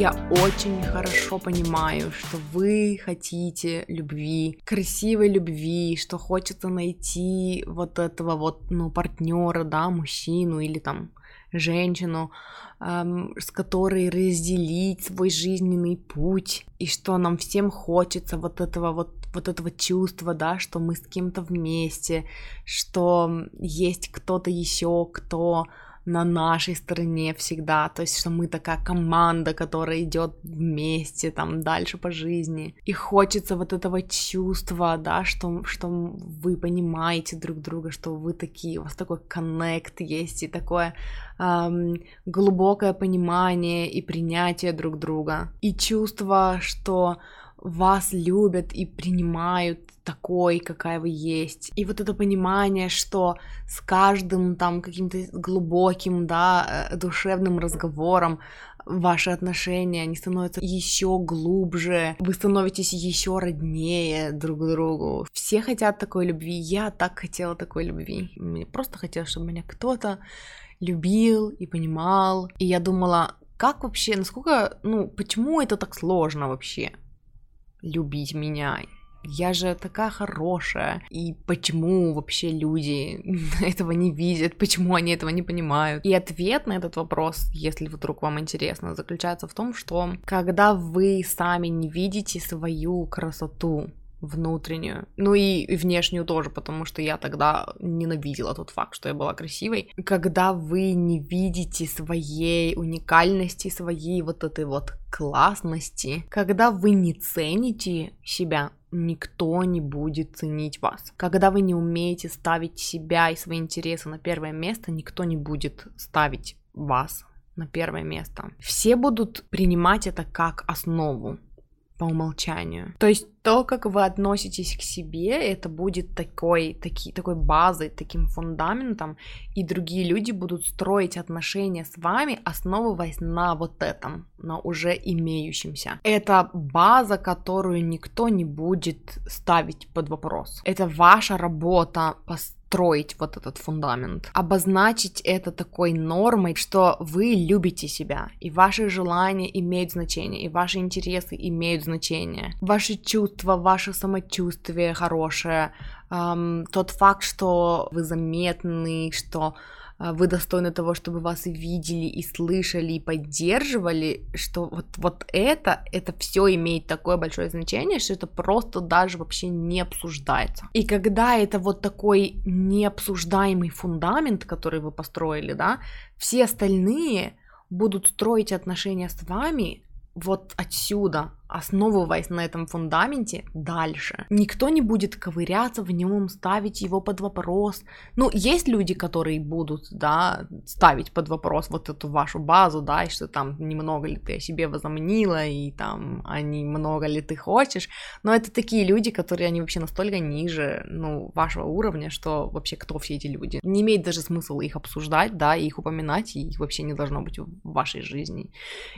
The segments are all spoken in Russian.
Я очень хорошо понимаю, что вы хотите любви, красивой любви, что хочется найти вот этого вот, ну, партнера, да, мужчину или там женщину, эм, с которой разделить свой жизненный путь, и что нам всем хочется вот этого вот вот этого чувства, да, что мы с кем-то вместе, что есть кто-то еще, кто на нашей стороне всегда, то есть что мы такая команда, которая идет вместе там дальше по жизни. И хочется вот этого чувства, да, что, что вы понимаете друг друга, что вы такие, у вас такой коннект есть и такое эм, глубокое понимание и принятие друг друга. И чувство, что вас любят и принимают такой, какая вы есть. И вот это понимание, что с каждым там каким-то глубоким, да, э, душевным разговором ваши отношения, они становятся еще глубже, вы становитесь еще роднее друг другу. Все хотят такой любви, я так хотела такой любви. Мне просто хотелось, чтобы меня кто-то любил и понимал. И я думала, как вообще, насколько, ну, почему это так сложно вообще? Любить меня, я же такая хорошая, и почему вообще люди этого не видят, почему они этого не понимают? И ответ на этот вопрос, если вдруг вам интересно, заключается в том, что когда вы сами не видите свою красоту, внутреннюю, ну и, внешнюю тоже, потому что я тогда ненавидела тот факт, что я была красивой. Когда вы не видите своей уникальности, своей вот этой вот классности, когда вы не цените себя, никто не будет ценить вас. Когда вы не умеете ставить себя и свои интересы на первое место, никто не будет ставить вас на первое место. Все будут принимать это как основу по умолчанию. То есть то, как вы относитесь к себе, это будет такой, таки, такой базой, таким фундаментом, и другие люди будут строить отношения с вами, основываясь на вот этом, на уже имеющемся. Это база, которую никто не будет ставить под вопрос. Это ваша работа строить вот этот фундамент, обозначить это такой нормой, что вы любите себя, и ваши желания имеют значение, и ваши интересы имеют значение, ваши чувства, ваше самочувствие хорошее, эм, тот факт, что вы заметны, что вы достойны того, чтобы вас видели и слышали и поддерживали, что вот, вот это, это все имеет такое большое значение, что это просто даже вообще не обсуждается. И когда это вот такой необсуждаемый фундамент, который вы построили, да, все остальные будут строить отношения с вами вот отсюда, основываясь на этом фундаменте дальше. Никто не будет ковыряться в нем, ставить его под вопрос. Ну, есть люди, которые будут, да, ставить под вопрос вот эту вашу базу, да, и что там немного ли ты о себе возомнила, и там, а много ли ты хочешь. Но это такие люди, которые, они вообще настолько ниже, ну, вашего уровня, что вообще кто все эти люди. Не имеет даже смысла их обсуждать, да, и их упоминать, и их вообще не должно быть в вашей жизни.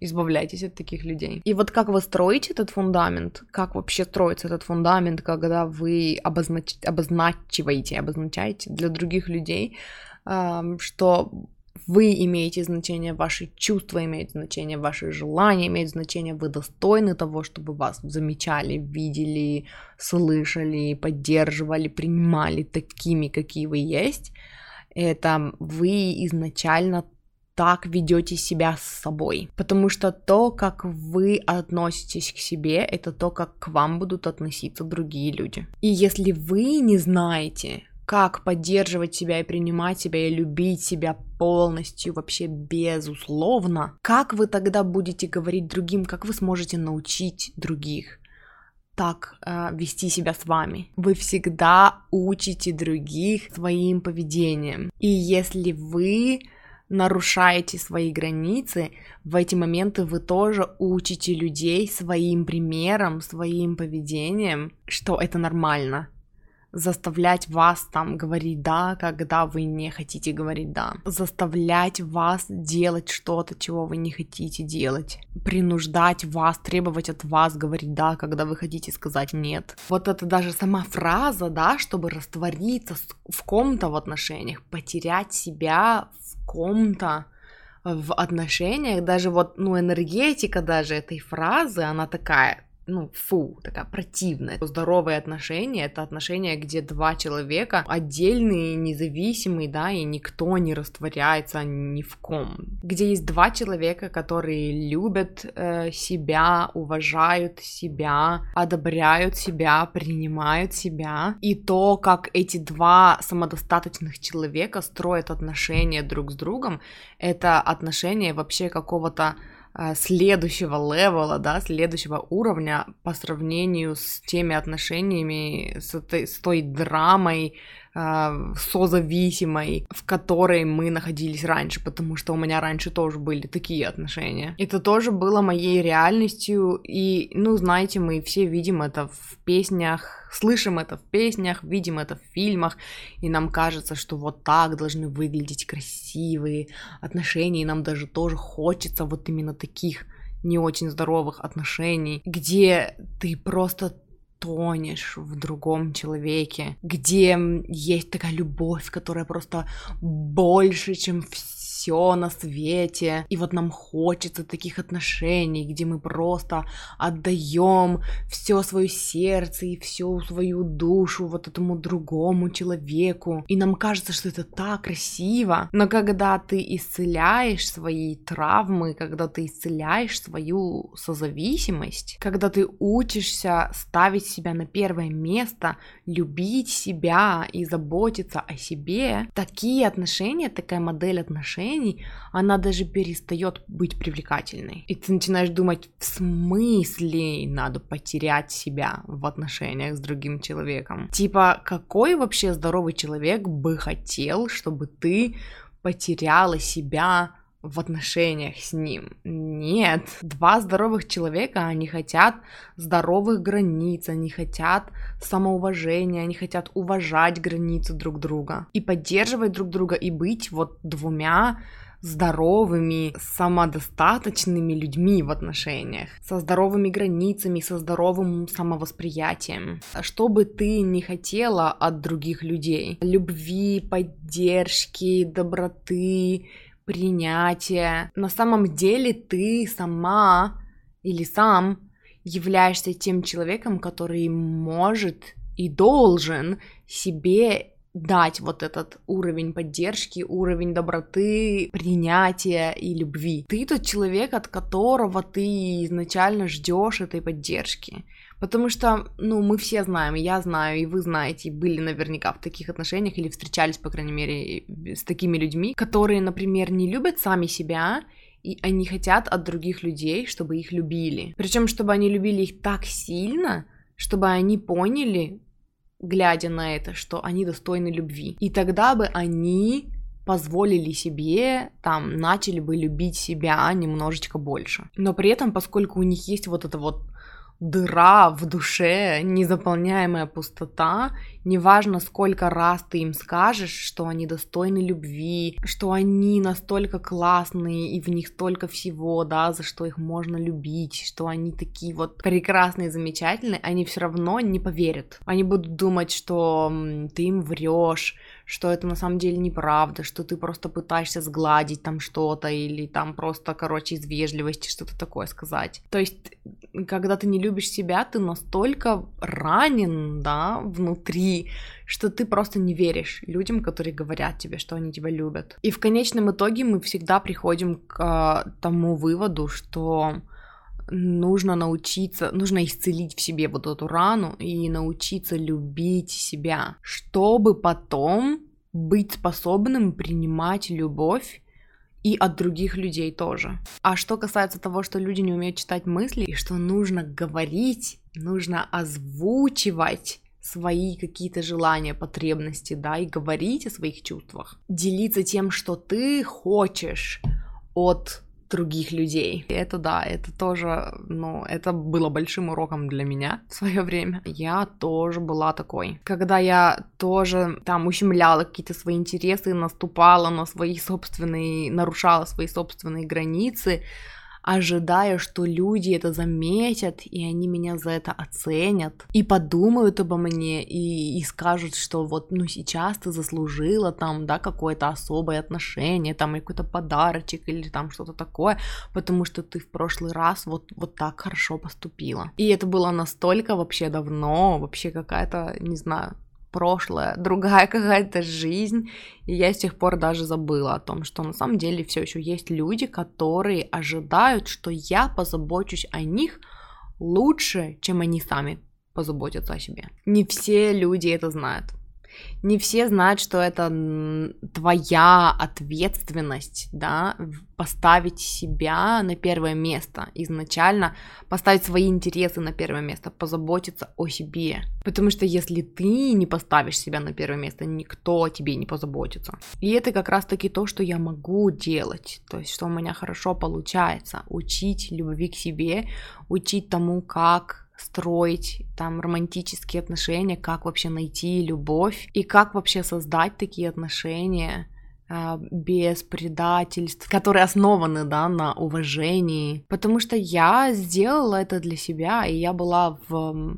Избавляйтесь от таких людей. И вот как вы строите строить этот фундамент, как вообще строится этот фундамент, когда вы обознач... обозначиваете, обозначаете для других людей, что вы имеете значение, ваши чувства имеют значение, ваши желания имеют значение, вы достойны того, чтобы вас замечали, видели, слышали, поддерживали, принимали такими, какие вы есть. Это вы изначально так ведете себя с собой. Потому что то, как вы относитесь к себе, это то, как к вам будут относиться другие люди. И если вы не знаете, как поддерживать себя и принимать себя и любить себя полностью, вообще безусловно, как вы тогда будете говорить другим, как вы сможете научить других? так э, вести себя с вами. Вы всегда учите других своим поведением. И если вы нарушаете свои границы, в эти моменты вы тоже учите людей своим примером, своим поведением, что это нормально. Заставлять вас там говорить да, когда вы не хотите говорить да, заставлять вас делать что-то, чего вы не хотите делать, принуждать вас, требовать от вас говорить да, когда вы хотите сказать нет. Вот это даже сама фраза, да, чтобы раствориться в ком-то в отношениях, потерять себя в ком-то, в отношениях, даже вот, ну, энергетика даже этой фразы, она такая, ну, фу, такая противная. Здоровые отношения — это отношения, где два человека отдельные, независимые, да, и никто не растворяется ни в ком. Где есть два человека, которые любят э, себя, уважают себя, одобряют себя, принимают себя. И то, как эти два самодостаточных человека строят отношения друг с другом, это отношения вообще какого-то следующего левела, да, следующего уровня по сравнению с теми отношениями, с, этой, с той драмой, э, созависимой, в которой мы находились раньше, потому что у меня раньше тоже были такие отношения. Это тоже было моей реальностью, и, ну, знаете, мы все видим это в песнях, слышим это в песнях, видим это в фильмах, и нам кажется, что вот так должны выглядеть красивые отношения, и нам даже тоже хочется вот именно таких не очень здоровых отношений, где ты просто тонешь в другом человеке, где есть такая любовь, которая просто больше, чем все все на свете, и вот нам хочется таких отношений, где мы просто отдаем все свое сердце и всю свою душу вот этому другому человеку, и нам кажется, что это так красиво, но когда ты исцеляешь свои травмы, когда ты исцеляешь свою созависимость, когда ты учишься ставить себя на первое место, любить себя и заботиться о себе, такие отношения, такая модель отношений отношений, она даже перестает быть привлекательной. И ты начинаешь думать, в смысле надо потерять себя в отношениях с другим человеком? Типа, какой вообще здоровый человек бы хотел, чтобы ты потеряла себя в отношениях с ним. Нет. Два здоровых человека, они хотят здоровых границ, они хотят самоуважения, они хотят уважать границы друг друга и поддерживать друг друга и быть вот двумя здоровыми, самодостаточными людьми в отношениях, со здоровыми границами, со здоровым самовосприятием. Что бы ты не хотела от других людей, любви, поддержки, доброты, принятие. На самом деле ты сама или сам являешься тем человеком, который может и должен себе дать вот этот уровень поддержки, уровень доброты, принятия и любви. Ты тот человек, от которого ты изначально ждешь этой поддержки. Потому что, ну, мы все знаем, я знаю, и вы знаете, и были наверняка в таких отношениях или встречались, по крайней мере, с такими людьми, которые, например, не любят сами себя, и они хотят от других людей, чтобы их любили. Причем, чтобы они любили их так сильно, чтобы они поняли, глядя на это, что они достойны любви. И тогда бы они позволили себе, там, начали бы любить себя немножечко больше. Но при этом, поскольку у них есть вот это вот дыра в душе, незаполняемая пустота, неважно сколько раз ты им скажешь, что они достойны любви, что они настолько классные и в них столько всего, да, за что их можно любить, что они такие вот прекрасные, замечательные, они все равно не поверят. Они будут думать, что ты им врешь, что это на самом деле неправда, что ты просто пытаешься сгладить там что-то или там просто, короче, из вежливости что-то такое сказать. То есть, когда ты не любишь себя, ты настолько ранен, да, внутри, что ты просто не веришь людям, которые говорят тебе, что они тебя любят. И в конечном итоге мы всегда приходим к а, тому выводу, что нужно научиться, нужно исцелить в себе вот эту рану и научиться любить себя, чтобы потом быть способным принимать любовь и от других людей тоже. А что касается того, что люди не умеют читать мысли, и что нужно говорить, нужно озвучивать свои какие-то желания, потребности, да, и говорить о своих чувствах, делиться тем, что ты хочешь от других людей. И это да, это тоже, ну, это было большим уроком для меня в свое время. Я тоже была такой. Когда я тоже там ущемляла какие-то свои интересы, наступала на свои собственные, нарушала свои собственные границы, ожидая, что люди это заметят, и они меня за это оценят, и подумают обо мне, и, и скажут, что вот, ну, сейчас ты заслужила там, да, какое-то особое отношение, там, какой-то подарочек, или там что-то такое, потому что ты в прошлый раз вот, вот так хорошо поступила. И это было настолько вообще давно, вообще какая-то, не знаю, прошлое, другая какая-то жизнь, и я с тех пор даже забыла о том, что на самом деле все еще есть люди, которые ожидают, что я позабочусь о них лучше, чем они сами позаботятся о себе. Не все люди это знают. Не все знают, что это твоя ответственность, да, поставить себя на первое место изначально, поставить свои интересы на первое место, позаботиться о себе. Потому что если ты не поставишь себя на первое место, никто о тебе не позаботится. И это как раз-таки то, что я могу делать, то есть что у меня хорошо получается, учить любви к себе, учить тому, как строить там романтические отношения, как вообще найти любовь и как вообще создать такие отношения а, без предательств, которые основаны, да, на уважении. Потому что я сделала это для себя, и я была в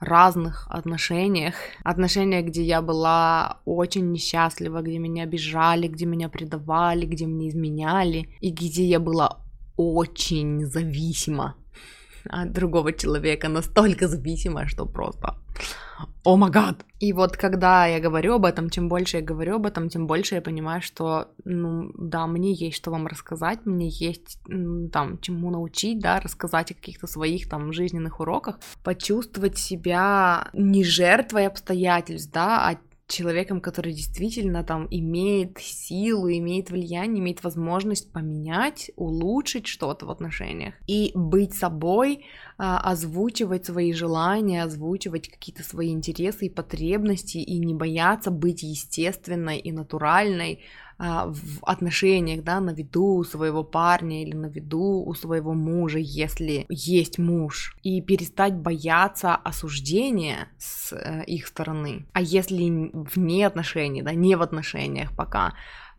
разных отношениях. Отношениях, где я была очень несчастлива, где меня обижали, где меня предавали, где мне изменяли, и где я была очень зависима от другого человека, настолько зависимая, что просто о май гад. И вот когда я говорю об этом, чем больше я говорю об этом, тем больше я понимаю, что, ну, да, мне есть что вам рассказать, мне есть там чему научить, да, рассказать о каких-то своих там жизненных уроках, почувствовать себя не жертвой обстоятельств, да, а человеком, который действительно там имеет силу, имеет влияние, имеет возможность поменять, улучшить что-то в отношениях и быть собой, а, озвучивать свои желания, озвучивать какие-то свои интересы и потребности и не бояться быть естественной и натуральной, в отношениях, да, на виду у своего парня или на виду у своего мужа, если есть муж, и перестать бояться осуждения с э, их стороны. А если вне отношений, да, не в отношениях пока,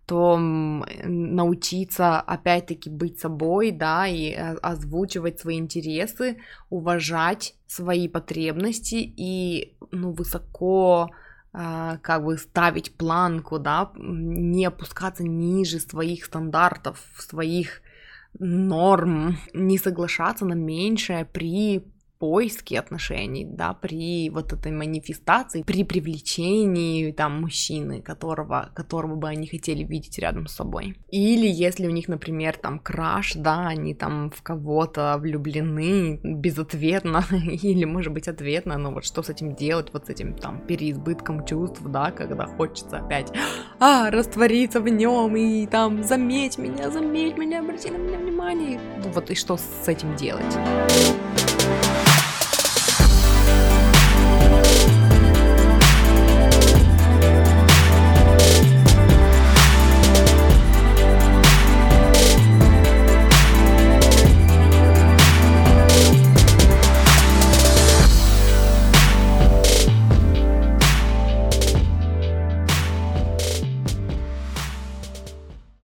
то научиться опять-таки быть собой, да, и э, озвучивать свои интересы, уважать свои потребности и, ну, высоко а, как бы ставить планку, да, не опускаться ниже своих стандартов, своих норм, не соглашаться на меньшее при поиске отношений, да, при вот этой манифестации, при привлечении там мужчины, которого, которого бы они хотели видеть рядом с собой. Или если у них, например, там краш, да, они там в кого-то влюблены безответно, или, может быть, ответно, но вот что с этим делать, вот с этим там переизбытком чувств, да, когда хочется опять, а, раствориться в нем и там заметь меня, заметь меня, обрати на меня внимание. Вот и что с этим делать?